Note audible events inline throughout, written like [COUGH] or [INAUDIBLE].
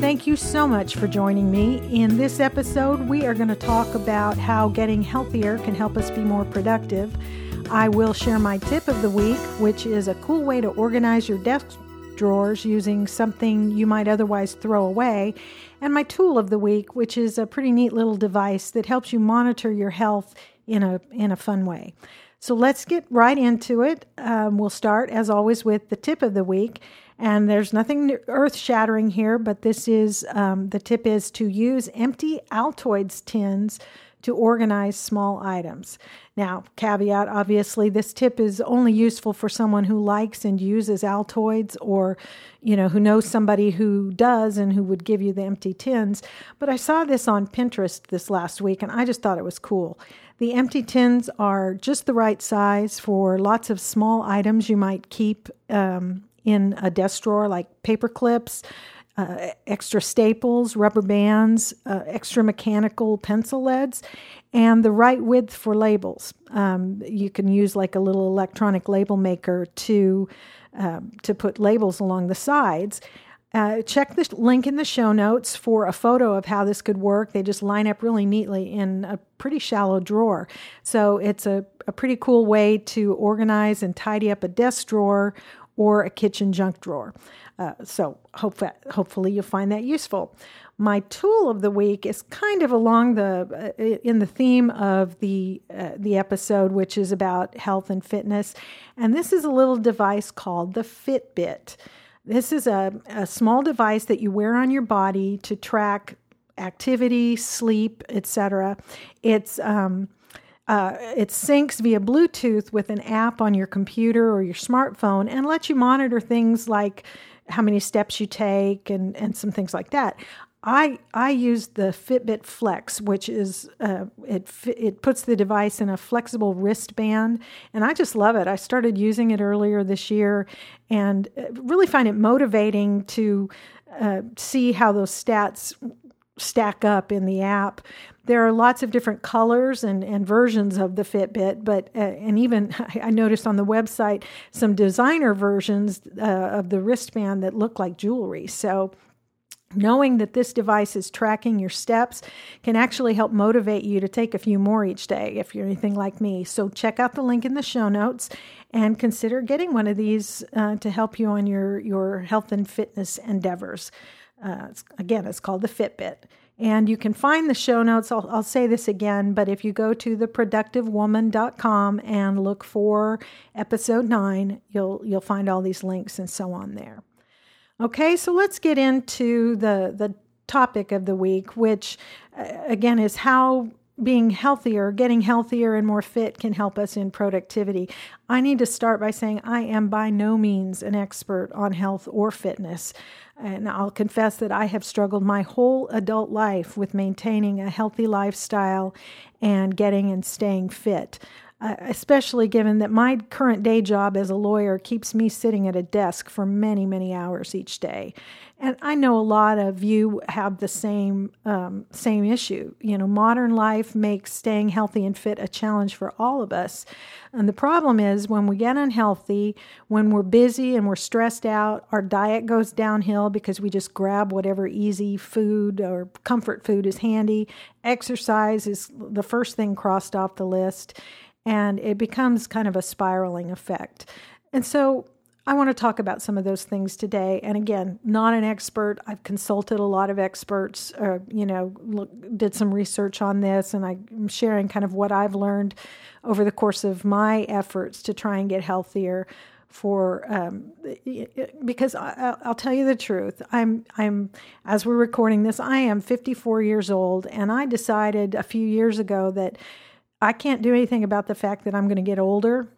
Thank you so much for joining me. In this episode, we are going to talk about how getting healthier can help us be more productive. I will share my tip of the week, which is a cool way to organize your desk drawers using something you might otherwise throw away, and my tool of the week, which is a pretty neat little device that helps you monitor your health in a in a fun way. So let's get right into it. Um, we'll start, as always, with the tip of the week. And there's nothing earth shattering here, but this is um, the tip is to use empty Altoids tins to organize small items. Now, caveat obviously, this tip is only useful for someone who likes and uses Altoids or, you know, who knows somebody who does and who would give you the empty tins. But I saw this on Pinterest this last week and I just thought it was cool. The empty tins are just the right size for lots of small items you might keep um, in a desk drawer, like paper clips, uh, extra staples, rubber bands, uh, extra mechanical pencil leads, and the right width for labels. Um, you can use like a little electronic label maker to um, to put labels along the sides. Uh, check the link in the show notes for a photo of how this could work. They just line up really neatly in a pretty shallow drawer. So it's a, a pretty cool way to organize and tidy up a desk drawer or a kitchen junk drawer. Uh, so hope that, hopefully you'll find that useful. My tool of the week is kind of along the uh, in the theme of the uh, the episode, which is about health and fitness, and this is a little device called the Fitbit. This is a, a small device that you wear on your body to track activity, sleep, etc. It's um, uh, it syncs via Bluetooth with an app on your computer or your smartphone and lets you monitor things like how many steps you take and, and some things like that. I I use the Fitbit Flex, which is uh, it it puts the device in a flexible wristband, and I just love it. I started using it earlier this year, and uh, really find it motivating to uh, see how those stats stack up in the app. There are lots of different colors and, and versions of the Fitbit, but uh, and even [LAUGHS] I noticed on the website some designer versions uh, of the wristband that look like jewelry. So Knowing that this device is tracking your steps can actually help motivate you to take a few more each day if you're anything like me. So, check out the link in the show notes and consider getting one of these uh, to help you on your, your health and fitness endeavors. Uh, it's, again, it's called the Fitbit. And you can find the show notes. I'll, I'll, say this again, but if you go to theproductivewoman.com and look for episode nine, you'll you'll find all these links and so on there. Okay, so let's get into the the topic of the week, which uh, again is how being healthier, getting healthier and more fit can help us in productivity. I need to start by saying I am by no means an expert on health or fitness. And I'll confess that I have struggled my whole adult life with maintaining a healthy lifestyle and getting and staying fit. Uh, especially given that my current day job as a lawyer keeps me sitting at a desk for many, many hours each day. And I know a lot of you have the same um, same issue. You know, modern life makes staying healthy and fit a challenge for all of us. And the problem is when we get unhealthy, when we're busy and we're stressed out, our diet goes downhill because we just grab whatever easy food or comfort food is handy. Exercise is the first thing crossed off the list, and it becomes kind of a spiraling effect. And so I want to talk about some of those things today. And again, not an expert. I've consulted a lot of experts, uh, you know, look, did some research on this, and I'm sharing kind of what I've learned over the course of my efforts to try and get healthier. For um, because I, I'll tell you the truth, I'm I'm as we're recording this, I am 54 years old, and I decided a few years ago that I can't do anything about the fact that I'm going to get older.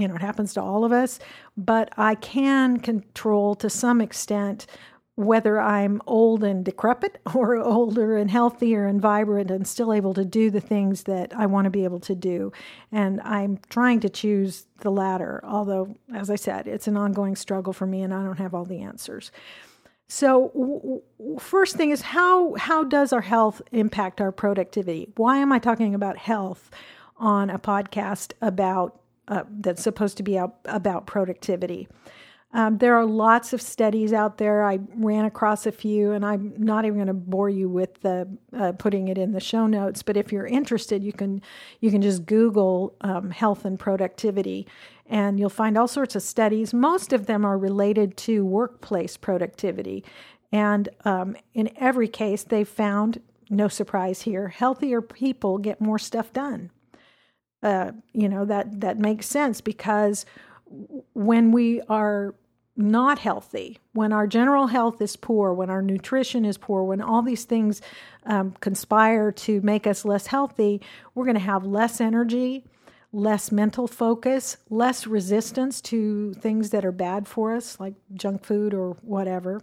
You know, it happens to all of us, but I can control to some extent whether I'm old and decrepit [LAUGHS] or older and healthier and vibrant and still able to do the things that I want to be able to do. And I'm trying to choose the latter, although, as I said, it's an ongoing struggle for me and I don't have all the answers. So, w- first thing is how how does our health impact our productivity? Why am I talking about health on a podcast about uh, that's supposed to be about productivity? Um, there are lots of studies out there. I ran across a few, and I'm not even going to bore you with the, uh, putting it in the show notes. But if you're interested, you can you can just Google um, health and productivity, and you'll find all sorts of studies. Most of them are related to workplace productivity, and um, in every case, they found no surprise here healthier people get more stuff done. Uh, you know that that makes sense because when we are not healthy, when our general health is poor, when our nutrition is poor, when all these things um, conspire to make us less healthy, we're going to have less energy, less mental focus, less resistance to things that are bad for us, like junk food or whatever,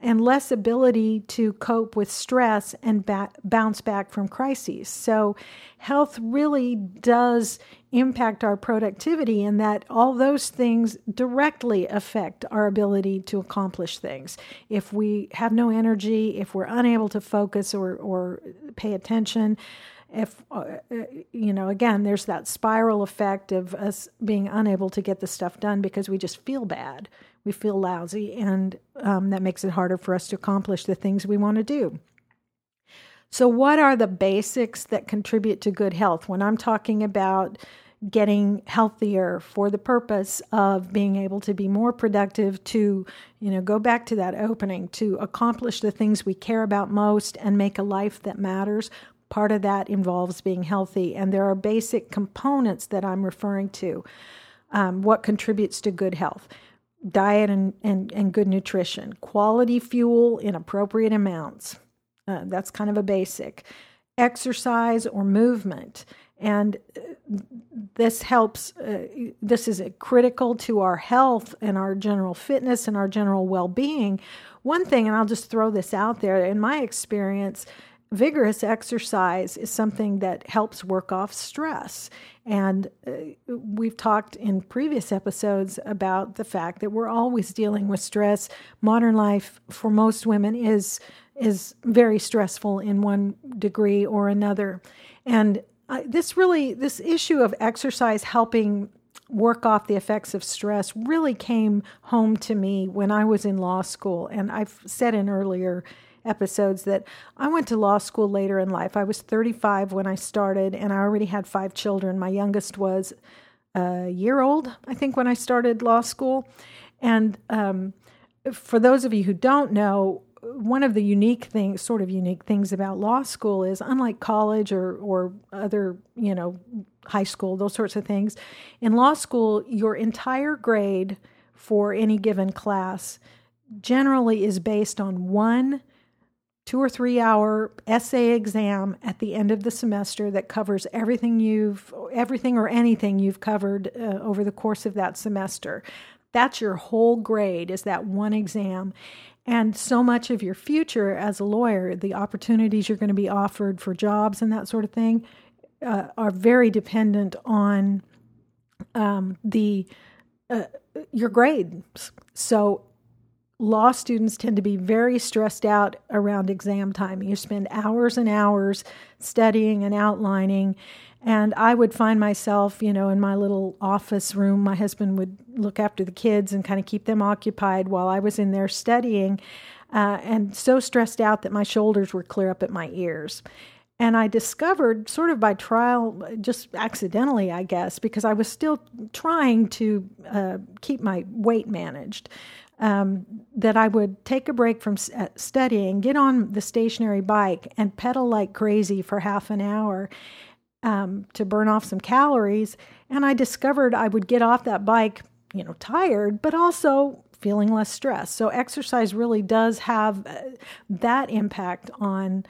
and less ability to cope with stress and ba- bounce back from crises. So, health really does impact our productivity, and that all those things directly affect our ability to accomplish things. If we have no energy, if we're unable to focus or, or pay attention, if uh, uh you know again there's that spiral effect of us being unable to get the stuff done because we just feel bad we feel lousy, and um, that makes it harder for us to accomplish the things we want to do. So, what are the basics that contribute to good health? When I'm talking about getting healthier for the purpose of being able to be more productive to you know go back to that opening to accomplish the things we care about most and make a life that matters part of that involves being healthy and there are basic components that i'm referring to um, what contributes to good health diet and, and, and good nutrition, quality fuel in appropriate amounts. Uh, that's kind of a basic. Exercise or movement. And uh, this helps, uh, this is critical to our health and our general fitness and our general well being. One thing, and I'll just throw this out there in my experience, vigorous exercise is something that helps work off stress. And uh, we've talked in previous episodes about the fact that we're always dealing with stress. Modern life for most women is is very stressful in one degree or another. And uh, this really this issue of exercise helping work off the effects of stress really came home to me when I was in law school. And I've said in earlier episodes that I went to law school later in life. I was 35 when I started, and I already had five children. My youngest was a year old, I think, when I started law school. And um, for those of you who don't know, one of the unique things, sort of unique things about law school is unlike college or, or other, you know, high school, those sorts of things, in law school, your entire grade for any given class generally is based on one two or three hour essay exam at the end of the semester that covers everything you've everything or anything you've covered uh, over the course of that semester. That's your whole grade is that one exam. And so much of your future as a lawyer the opportunities you're going to be offered for jobs and that sort of thing uh, are very dependent on um, the uh, your grades. So law students tend to be very stressed out around exam time. You spend hours and hours studying and outlining. And I would find myself, you know, in my little office room. My husband would look after the kids and kind of keep them occupied while I was in there studying, uh, and so stressed out that my shoulders were clear up at my ears. And I discovered, sort of by trial, just accidentally, I guess, because I was still trying to uh, keep my weight managed um, that I would take a break from uh, studying, get on the stationary bike, and pedal like crazy for half an hour um, to burn off some calories. And I discovered I would get off that bike, you know, tired, but also feeling less stressed. So exercise really does have uh, that impact on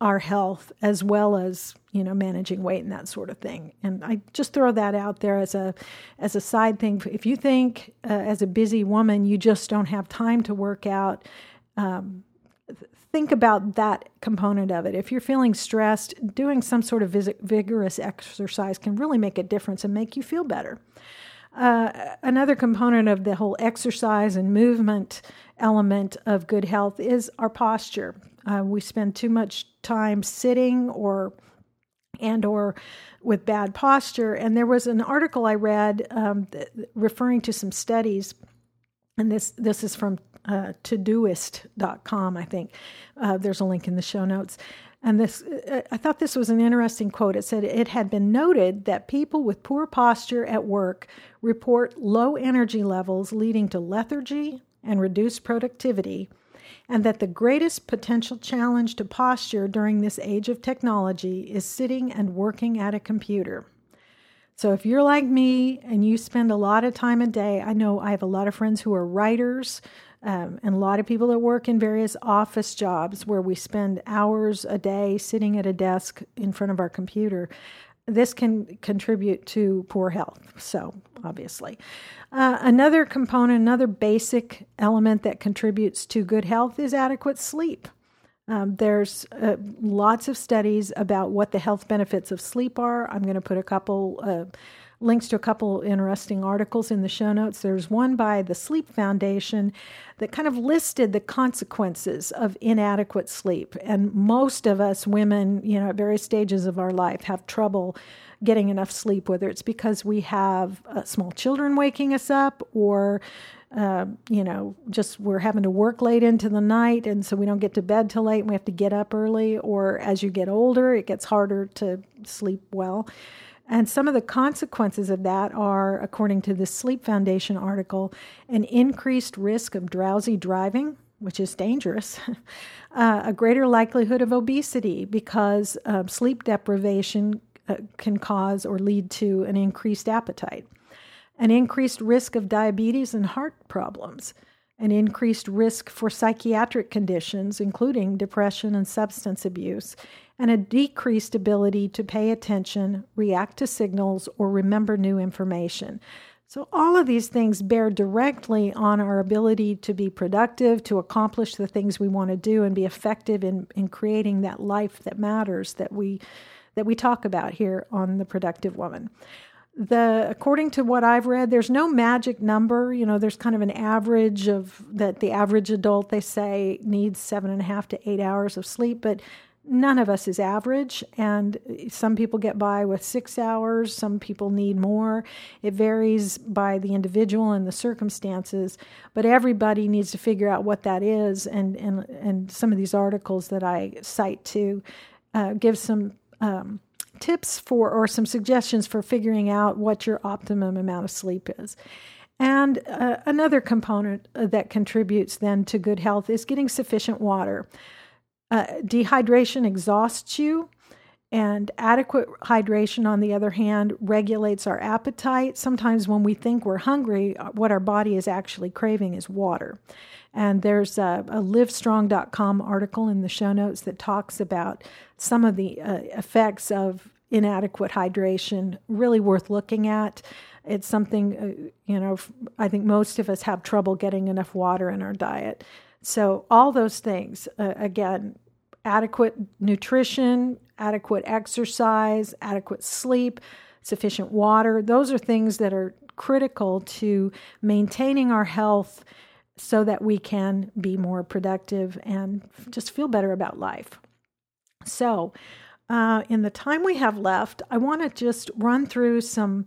our health as well as you know managing weight and that sort of thing and i just throw that out there as a as a side thing if you think uh, as a busy woman you just don't have time to work out um, think about that component of it. If you're feeling stressed, doing some sort of vigorous exercise can really make a difference and make you feel better. Uh, another component of the whole exercise and movement element of good health is our posture. Uh, we spend too much time sitting or and or with bad posture. And there was an article I read um, referring to some studies, and this this is from uh, Todoist.com, I think. Uh, there's a link in the show notes. And this, uh, I thought this was an interesting quote. It said it had been noted that people with poor posture at work report low energy levels, leading to lethargy and reduced productivity, and that the greatest potential challenge to posture during this age of technology is sitting and working at a computer. So, if you're like me and you spend a lot of time a day, I know I have a lot of friends who are writers um, and a lot of people that work in various office jobs where we spend hours a day sitting at a desk in front of our computer. This can contribute to poor health, so obviously. Uh, another component, another basic element that contributes to good health is adequate sleep. Um, there's uh, lots of studies about what the health benefits of sleep are. I'm going to put a couple uh, links to a couple interesting articles in the show notes. There's one by the Sleep Foundation that kind of listed the consequences of inadequate sleep. And most of us women, you know, at various stages of our life have trouble getting enough sleep, whether it's because we have uh, small children waking us up or uh, you know, just we're having to work late into the night, and so we don't get to bed till late, and we have to get up early. Or as you get older, it gets harder to sleep well. And some of the consequences of that are, according to the Sleep Foundation article, an increased risk of drowsy driving, which is dangerous, [LAUGHS] uh, a greater likelihood of obesity because uh, sleep deprivation uh, can cause or lead to an increased appetite, an increased risk of diabetes and heart problems, an increased risk for psychiatric conditions, including depression and substance abuse, and a decreased ability to pay attention, react to signals, or remember new information. So, all of these things bear directly on our ability to be productive, to accomplish the things we want to do, and be effective in, in creating that life that matters that we, that we talk about here on The Productive Woman. The according to what I've read, there's no magic number. You know, there's kind of an average of that the average adult they say needs seven and a half to eight hours of sleep, but none of us is average, and some people get by with six hours, some people need more. It varies by the individual and the circumstances, but everybody needs to figure out what that is. And, and, and some of these articles that I cite to uh, give some um, tips for or some suggestions for figuring out what your optimum amount of sleep is. And uh, another component that contributes then to good health is getting sufficient water. Uh, dehydration exhausts you, and adequate hydration, on the other hand, regulates our appetite. Sometimes when we think we're hungry, uh, what our body is actually craving is water. And there's a, a livestrong.com article in the show notes that talks about some of the uh, effects of inadequate hydration, really worth looking at. It's something, uh, you know, I think most of us have trouble getting enough water in our diet. So, all those things, uh, again, adequate nutrition, adequate exercise, adequate sleep, sufficient water, those are things that are critical to maintaining our health so that we can be more productive and just feel better about life. So, uh, in the time we have left, I want to just run through some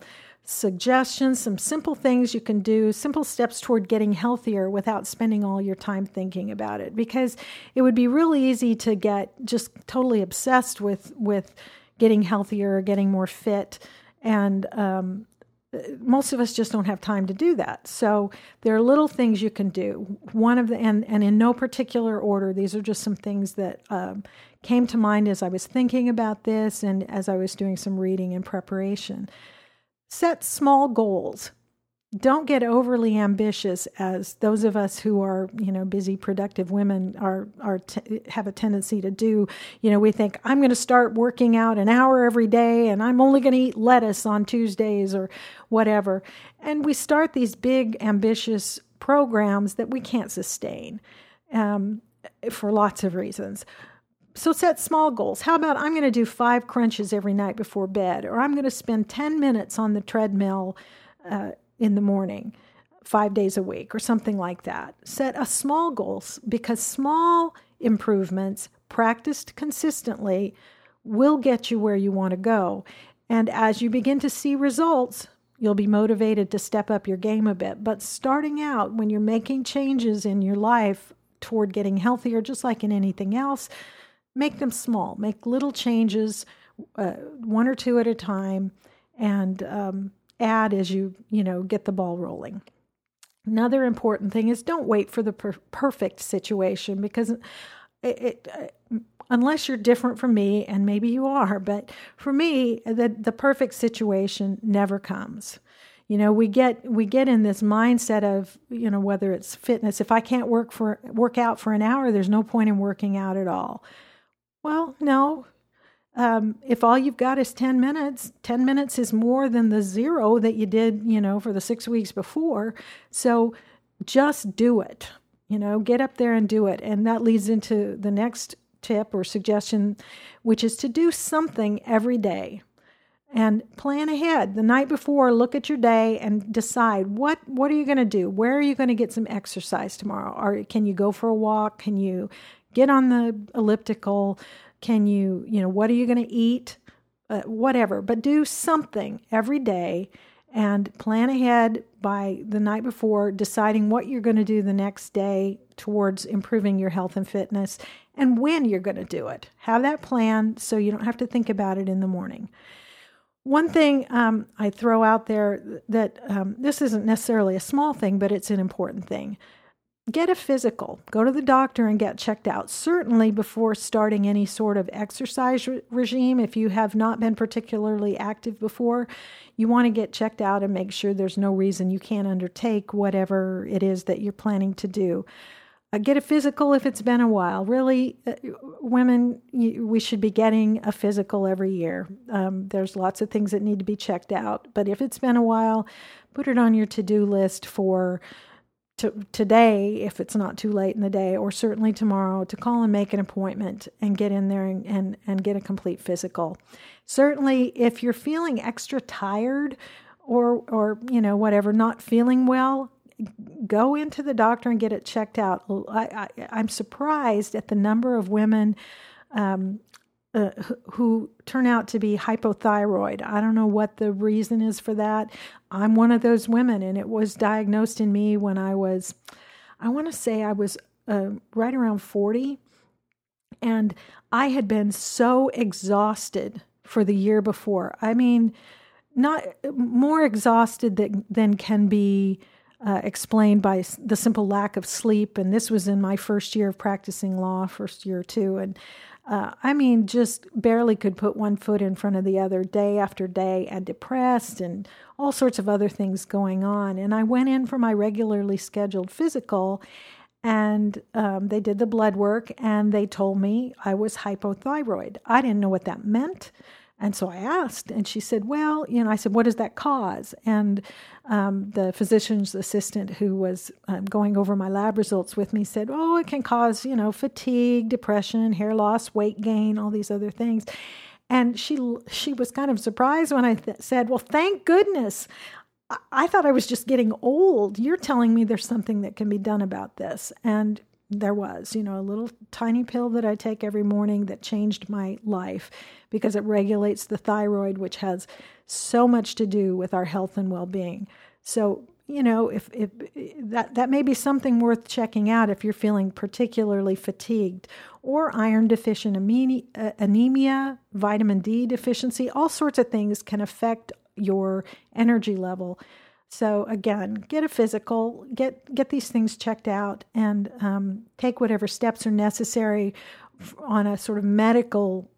suggestions, some simple things you can do, simple steps toward getting healthier without spending all your time thinking about it. Because it would be really easy to get just totally obsessed with with getting healthier or getting more fit, and um, most of us just don't have time to do that. So there are little things you can do. One of the and and in no particular order. These are just some things that um, came to mind as I was thinking about this and as I was doing some reading in preparation. Set small goals. Don't get overly ambitious as those of us who are, you know, busy productive women are are t- have a tendency to do. You know, we think I'm going to start working out an hour every day and I'm only going to eat lettuce on Tuesdays or whatever. And we start these big ambitious programs that we can't sustain um, for lots of reasons. So set small goals. How about I'm going to do five crunches every night before bed, or I'm going to spend 10 minutes on the treadmill uh, in the morning, five days a week, or something like that. Set a small goals because small improvements practiced consistently will get you where you want to go. And as you begin to see results, you'll be motivated to step up your game a bit. But starting out, when you're making changes in your life toward getting healthier, just like in anything else, make them small. Make little changes, uh, one or two at a time, and um, add as you you know get the ball rolling. Another important thing is don't wait for the per- perfect situation because it, it uh, unless you're different from me, and maybe you are, but for me, the, the perfect situation never comes. You know, we get we get in this mindset of, you know, whether it's fitness, if I can't work for work out for an hour, there's no point in working out at all. Well, no. Um, if all you've got is 10 minutes, 10 minutes is more than the zero that you did, you know, for the six weeks before. So just do it. You know, get up there and do it. And that leads into the next tip or suggestion, which is to do something every day and plan ahead the night before look at your day and decide what what are you going to do where are you going to get some exercise tomorrow or can you go for a walk can you get on the elliptical can you you know what are you going to eat uh, whatever but do something every day and plan ahead by the night before deciding what you're going to do the next day towards improving your health and fitness and when you're going to do it. Have that plan so you don't have to think about it in the morning. One thing um, I throw out there that um, this isn't necessarily a small thing, but it's an important thing. Get a physical. Go to the doctor and get checked out. Certainly before starting any sort of exercise re- regime, if you have not been particularly active before, you want to get checked out and make sure there's no reason you can't undertake whatever it is that you're planning to do. Uh, get a physical if it's been a while. Really, uh, women, you, we should be getting a physical every year. Um, there's lots of things that need to be checked out, but if it's been a while, put it on your to do list for to, today, if it's not too late in the day, or certainly tomorrow, to call and make an appointment and get in there and, and, and get a complete physical. Certainly, if you're feeling extra tired or, or, you know, whatever, not feeling well, go into the doctor and get it checked out. I, am surprised at the number of women um, uh, who turn out to be hypothyroid. I don't know what the reason is for that. I'm one of those women, and it was diagnosed in me when I was, I want to say I was uh, right around 40. And I had been so exhausted for the year before. I mean, not more exhausted than, than can be uh, explained by the simple lack of sleep. And this was in my first year of practicing law, first year or two. And uh, I mean, just barely could put one foot in front of the other day after day and depressed and all sorts of other things going on. And I went in for my regularly scheduled physical and um, they did the blood work and they told me I was hypothyroid. I didn't know what that meant. And so I asked, and she said, Well, you know, I said, What does that cause? And um, the physician's assistant who was um, going over my lab results with me said, Oh, it can cause, you know, fatigue, depression, hair loss, weight gain, all these other things. And she she was kind of surprised when I th- said, Well, thank goodness. I-, I thought I was just getting old. You're telling me there's something that can be done about this. And there was, you know, a little tiny pill that I take every morning that changed my life because it regulates the thyroid, which has so much to do with our health and well being. So, you know, if, if that, that may be something worth checking out if you're feeling particularly fatigued or iron deficient uh, anemia, vitamin D deficiency, all sorts of things can affect your energy level. So again, get a physical, get get these things checked out, and um, take whatever steps are necessary on a sort of medical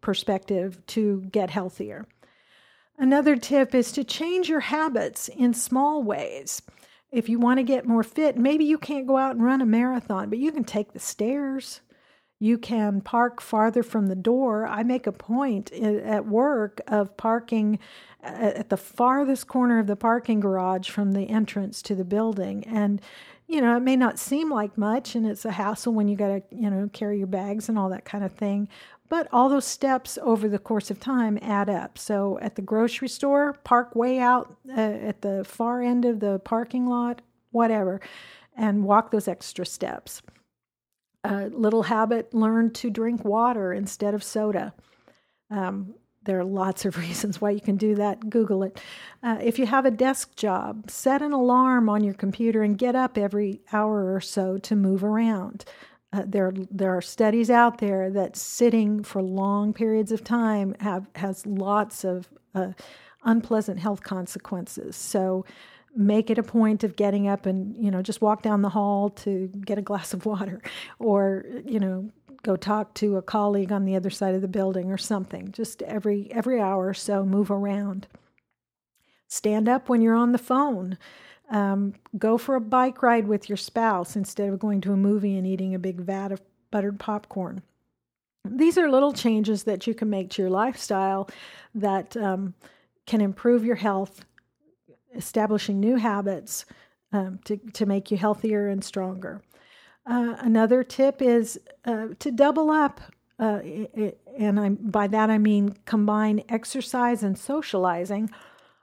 perspective to get healthier. Another tip is to change your habits in small ways. If you want to get more fit, maybe you can't go out and run a marathon, but you can take the stairs. You can park farther from the door. I make a point at work of parking at the farthest corner of the parking garage from the entrance to the building. And you know, it may not seem like much and it's a hassle when you got to, you know, carry your bags and all that kind of thing. But all those steps over the course of time add up. So at the grocery store, park way out uh, at the far end of the parking lot, whatever, and walk those extra steps. A little habit learn to drink water instead of soda. Um, there are lots of [LAUGHS] reasons why you can do that. Google it. Uh, if you have a desk job, set an alarm on your computer and get up every hour or so to move around. Uh, there, there are studies out there that sitting for long periods of time have has lots of uh, unpleasant health consequences. So, make it a point of getting up and you know just walk down the hall to get a glass of water, [LAUGHS] or you know go talk to a colleague on the other side of the building or something. Just every every hour or so, move around. Stand up when you're on the phone. Um, go for a bike ride with your spouse instead of going to a movie and eating a big vat of buttered popcorn. These are little changes that you can make to your lifestyle that um, can improve your health, establishing new habits um, to, to make you healthier and stronger. Uh, another tip is uh, to double up. Uh, and I'm, by that I mean combine exercise and socializing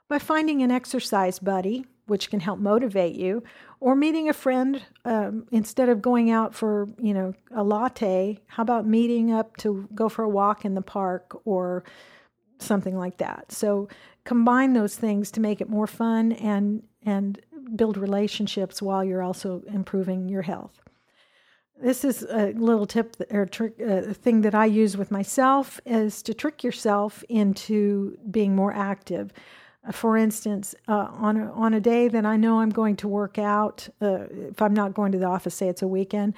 by finding an exercise buddy which can help motivate you, or meeting a friend um, instead of going out for you know a latte. How about meeting up to go for a walk in the park or something like that? So combine those things to make it more fun and and build relationships while you're also improving your health. This is a little tip or trick uh, thing that I use with myself is to trick yourself into being more active for instance, uh, on a, on a day that I know I'm going to work out, uh, if I'm not going to the office, say it's a weekend,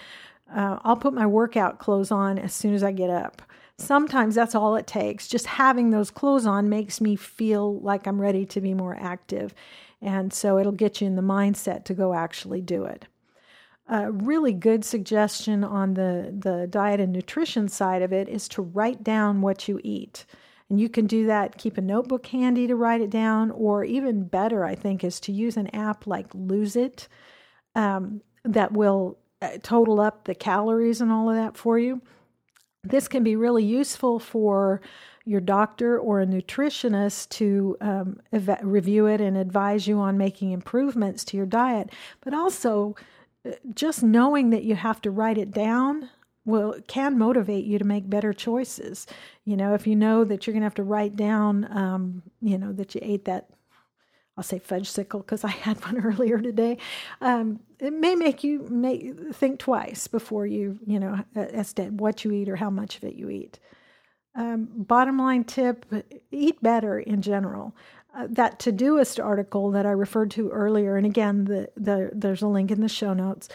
uh, I'll put my workout clothes on as soon as I get up. Sometimes that's all it takes. Just having those clothes on makes me feel like I'm ready to be more active. And so it'll get you in the mindset to go actually do it. A really good suggestion on the, the diet and nutrition side of it is to write down what you eat. And you can do that, keep a notebook handy to write it down, or even better, I think, is to use an app like Lose It um, that will uh, total up the calories and all of that for you. This can be really useful for your doctor or a nutritionist to um, ev- review it and advise you on making improvements to your diet, but also uh, just knowing that you have to write it down will can motivate you to make better choices. You know, if you know that you're going to have to write down, um, you know, that you ate that, I'll say Fudgsicle because I had [LAUGHS] one earlier today. Um, it may make you make think twice before you, you know, as to what you eat or how much of it you eat. Um, bottom line tip: eat better in general. Uh, that Todoist article that I referred to earlier, and again, the, the there's a link in the show notes,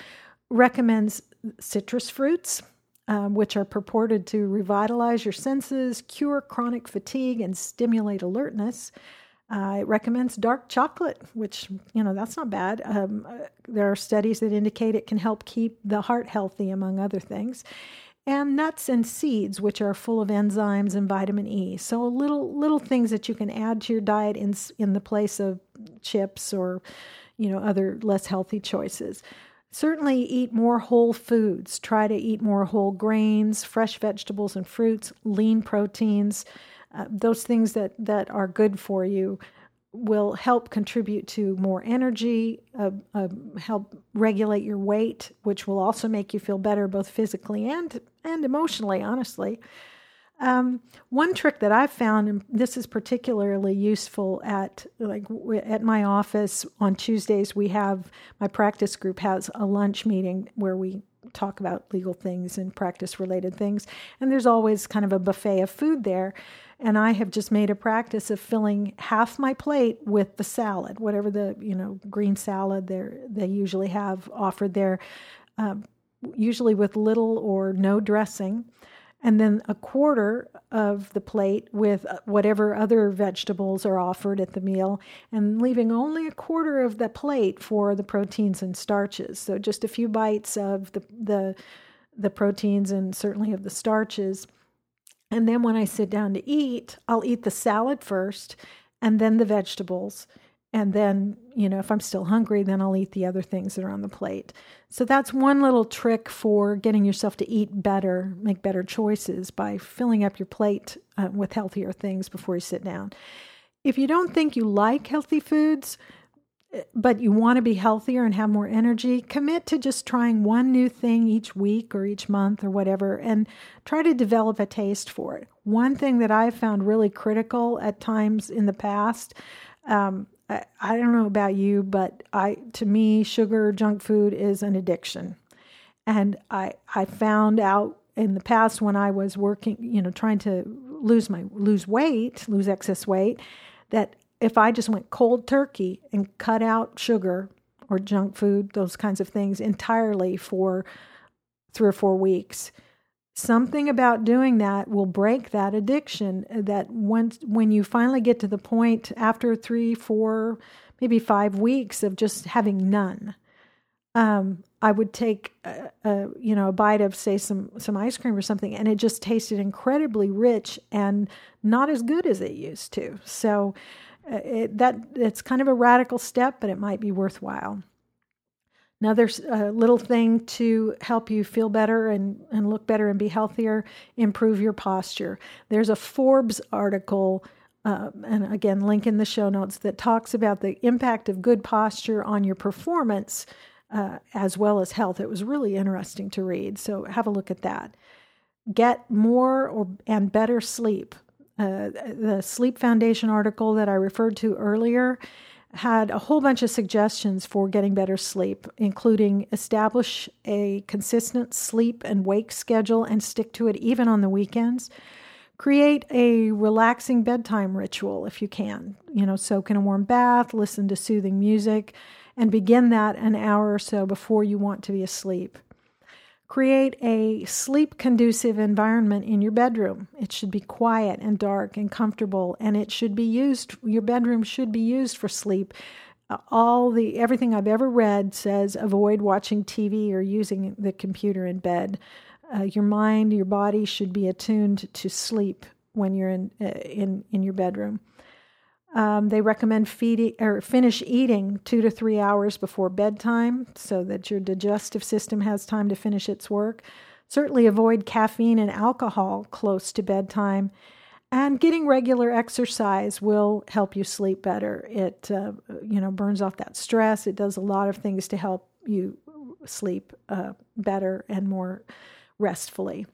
recommends citrus fruits um, which are purported to revitalize your senses, cure chronic fatigue, and stimulate alertness. Uh, it recommends dark chocolate, which, you know, that's not bad. Um, uh, there are studies that indicate it can help keep the heart healthy, among other things. And nuts and seeds, which are full of enzymes and vitamin E. So little little things that you can add to your diet in in the place of chips or, you know, other less healthy choices. Certainly, eat more whole foods. Try to eat more whole grains, fresh vegetables and fruits, lean proteins. Uh, those things that, that are good for you will help contribute to more energy, uh, uh, help regulate your weight, which will also make you feel better both physically and, and emotionally, honestly. Um, one trick that I've found, and this is particularly useful at like at my office on Tuesdays, we have my practice group has a lunch meeting where we talk about legal things and practice related things, and there's always kind of a buffet of food there. And I have just made a practice of filling half my plate with the salad, whatever the you know green salad they they usually have offered there, um, usually with little or no dressing and then a quarter of the plate with uh, whatever other vegetables are offered at the meal, and leaving only a quarter of the plate for the proteins and starches. So just a few bites of the the, the proteins and certainly of the starches. And then when I sit down to eat, I'll eat the salad first and then the vegetables. and then you know if i'm still hungry then i'll eat the other things that are on the plate so that's one little trick for getting yourself to eat better make better choices by filling up your plate uh, with healthier things before you sit down if you don't think you like healthy foods but you want to be healthier and have more energy, commit to just trying one new thing each week or each month or whatever and try to develop a taste for it. One thing that I've found really critical at times in the past um, I, I don't know about you, but I to me, sugar, junk food is an addiction. And I I found out in the past when I was working, you know, trying to lose my lose weight, lose excess weight, that if I just went cold turkey and cut out sugar or junk food, those kinds of things entirely for three or four weeks, something about doing that will break that addiction that once when you finally get to the point after three four maybe five weeks of just having none um, i would take a, a, you know a bite of say some some ice cream or something and it just tasted incredibly rich and not as good as it used to. So uh, it, that it's kind of a radical step but it might be worthwhile Another uh, little thing to help you feel better and, and look better and be healthier, improve your posture. There's a Forbes article, uh, and again, link in the show notes, that talks about the impact of good posture on your performance uh, as well as health. It was really interesting to read, so have a look at that. Get more or and better sleep. Uh, the Sleep Foundation article that I referred to earlier had a whole bunch of suggestions for getting better sleep, including establish a consistent sleep and wake schedule and stick to it even on the weekends. Create a relaxing bedtime ritual if you can. You know, soak in a warm bath, listen to soothing music, and begin that an hour or so before you want to be asleep. Create a sleep conducive environment in your bedroom. It should be quiet and dark and comfortable, and it should be used, your bedroom should be used for sleep. Uh, all the everything I've ever read says avoid watching TV or using the computer in bed. Uh, your mind, your body should be attuned to sleep when you're in uh, in in your bedroom. Um, they recommend feeding or finish eating two to three hours before bedtime so that your digestive system has time to finish its work. Certainly avoid caffeine and alcohol close to bedtime. And getting regular exercise will help you sleep better. It uh, you know burns off that stress. It does a lot of things to help you sleep uh, better and more restfully.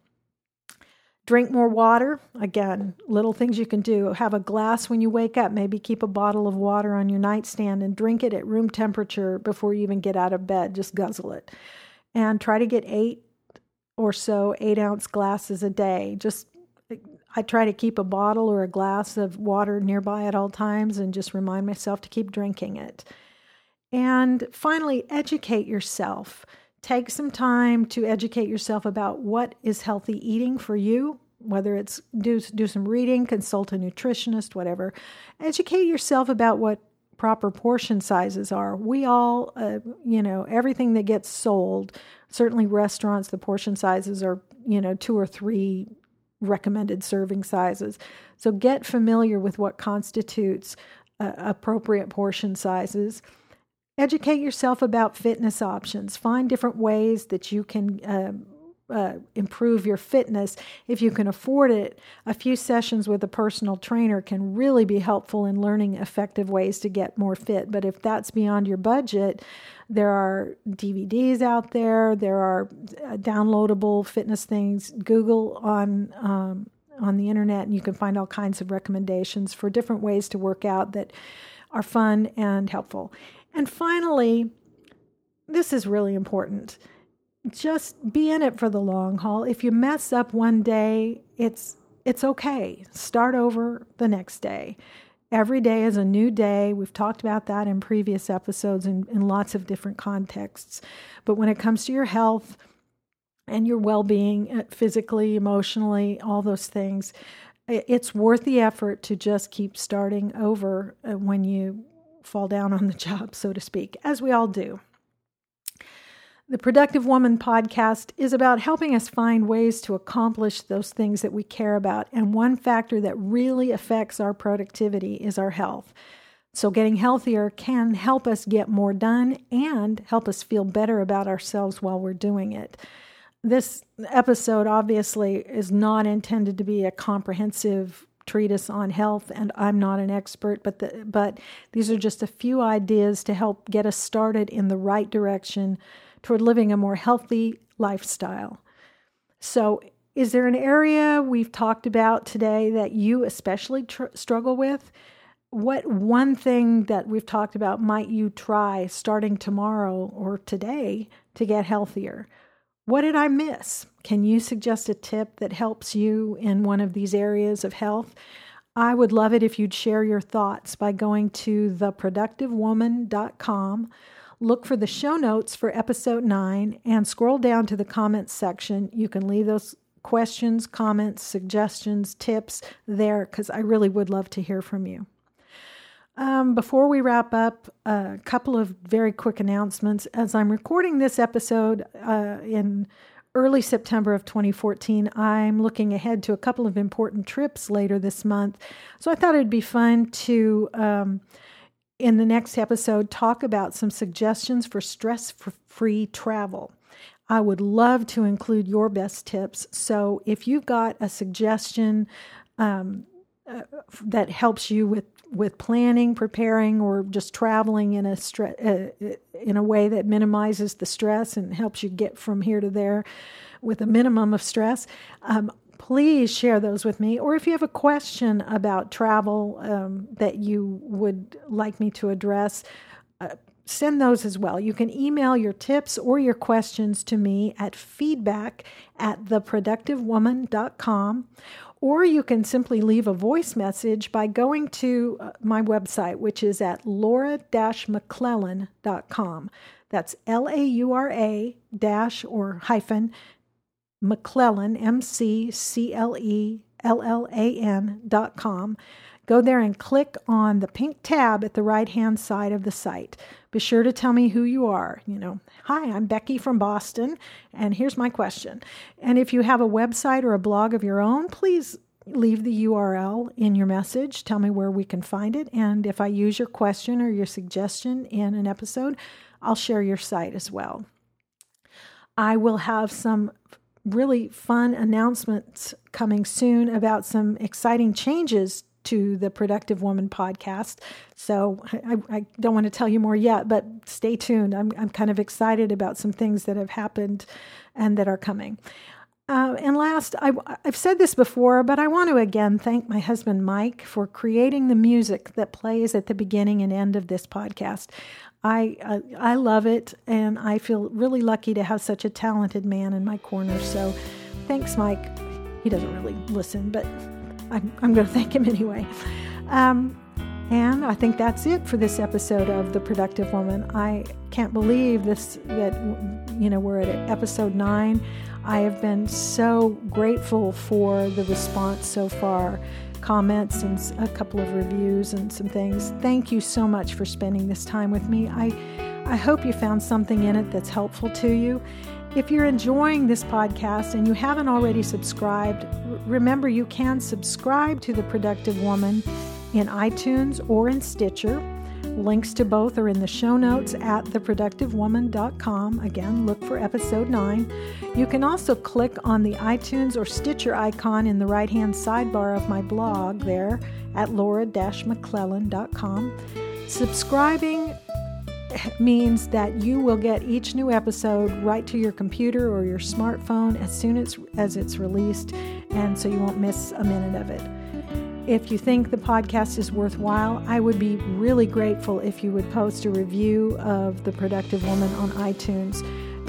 Drink more water. Again, little things you can do. Have a glass when you wake up. Maybe keep a bottle of water on your nightstand and drink it at room temperature before you even get out of bed. Just guzzle it. And try to get eight or so eight ounce glasses a day. Just I try to keep a bottle or a glass of water nearby at all times and just remind myself to keep drinking it. And finally, educate yourself take some time to educate yourself about what is healthy eating for you whether it's do do some reading consult a nutritionist whatever. Educate yourself about what proper portion sizes are. We all uh, you know everything that gets sold certainly restaurants the portion sizes are you know two or three recommended serving sizes. So get familiar with what constitutes uh, appropriate portion sizes Educate yourself about fitness options. Find different ways that you can uh, uh, improve your fitness if you can afford it. A few sessions with a personal trainer can really be helpful in learning effective ways to get more fit. But if that's beyond your budget, there are DVDs out there, there are uh, downloadable fitness things. Google on um, on the internet, and you can find all kinds of recommendations for different ways to work out that are fun and helpful. And finally, this is really important. Just be in it for the long haul. If you mess up one day, it's it's okay. Start over the next day. Every day is a new day. We've talked about that in previous episodes in, in lots of different contexts. But when it comes to your health and your well being, uh, physically, emotionally, all those things, it's worth the effort to just keep starting over uh, when you fall down on the [LAUGHS] job, so to speak, as we all do. The Productive Woman podcast is about helping us find ways to accomplish those things that we care about. And one factor that really affects our productivity is our health. So, getting healthier can help us get more done and help us feel better about ourselves while we're doing it. This episode obviously is not intended to be a comprehensive treatise on health, and I'm not an expert, but the, but these are just a few ideas to help get us started in the right direction toward living a more healthy lifestyle. So, is there an area we've talked about today that you especially tr- struggle with? What one thing that we've talked about might you try starting tomorrow or today to get healthier? What did I miss? Can you suggest a tip that helps you in one of these areas of health? I would love it if you'd share your thoughts by going to theproductivewoman.com, look for the show notes for episode 9, and scroll down to the comments section. You can leave those questions, comments, suggestions, tips there because I really would love to hear from you. Um, before we wrap up, a couple of very quick announcements. As I'm recording this episode uh, in early September of 2014, I'm looking ahead to a couple of important trips later this month. So I thought it'd be fun to, um, in the next episode, talk about some suggestions for stress free travel. I would love to include your best tips. So if you've got a suggestion, um, uh, that helps you with with planning, preparing, or just traveling in a stre- uh, in a way that minimizes the stress and helps you get from here to there with a minimum of stress. Um, please share those with me. Or if you have a question about travel um, that you would like me to address, uh, send those as well. You can email your tips or your questions to me at feedback at theproductivewoman.com or you can simply leave a voice message by going to uh, my website, which is at laura mcclellan.com. That's L A U R A dash or hyphen McClellan, M C C L E L L A N dot com. Go there and click on the pink tab at the right hand side of the site. Be sure to tell me who you are. You know, hi, I'm Becky from Boston, and here's my question. And if you have a website or a blog of your own, please leave the URL in your message. Tell me where we can find it. And if I use your question or your suggestion in an episode, I'll share your site as well. I will have some really fun announcements coming soon about some exciting changes to the Productive Woman podcast. So I, I, don't want to tell you more yet, but stay tuned. I'm, I'm kind of excited about some things that have happened and that are coming. Uh, and last, I, have said this before, but I want to again thank my husband Mike for creating the music that plays at the beginning and end of this podcast. I uh, I love it, and I feel really lucky to have such a talented man in my corner. So, thanks, Mike. He doesn't really listen, but I'm, I'm going [LAUGHS] to thank him anyway. Um, and I think that's it for this episode of The Productive Woman. I can't believe this that you know we're at episode 9. I have been so grateful for the response so far, comments and a couple of reviews and some things. Thank you so much for spending this time with me. I I hope you found something in it that's helpful to you. If you're enjoying this podcast and you haven't already subscribed, remember you can subscribe to The Productive Woman in iTunes or in Stitcher. Links to both are in the show notes at theproductivewoman.com. Again, look for episode 9. You can also click on the iTunes or Stitcher icon in the right hand sidebar of my blog there at laura mcclellan.com. Subscribing [LAUGHS] means that you will get each new episode right to your computer or your smartphone as soon as, as it's released, and so you won't miss a minute of it. If you think the podcast is worthwhile, I would be really grateful if you would post a review of The Productive Woman on iTunes.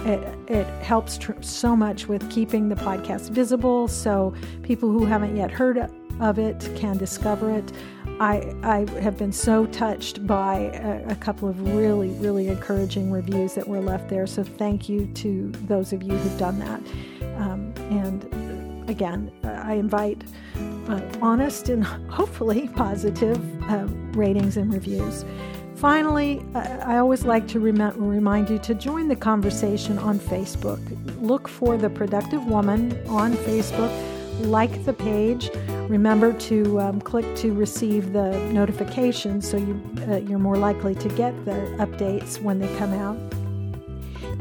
It, it helps tr- so much with keeping the podcast visible so people who haven't yet heard of it can discover it. I, I have been so touched by a, a, couple of really, really encouraging reviews that were left there. So thank you to those of you who've done that. Um, and again, I invite uh, honest and [LAUGHS] hopefully positive uh, ratings and reviews. Finally, I always like to rem- remind you to join the conversation on Facebook. Look for The Productive Woman on Facebook like the page. Remember to um, click to receive the notifications so you, uh, you're more likely to get the updates when they come out.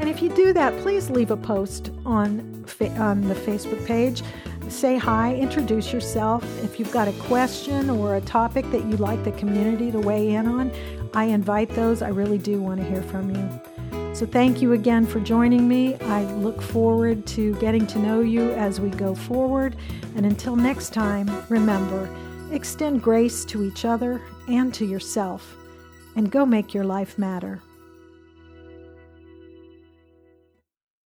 And if you do that, please leave a post on, fa- on the Facebook page. Say hi, introduce yourself. If you've got a question or a topic that you'd like the community to weigh in on, I invite those. I really do want to hear from you. So, thank you again for joining me. I look forward to getting to know you as we go forward. And until next time, remember extend grace to each other and to yourself, and go make your life matter.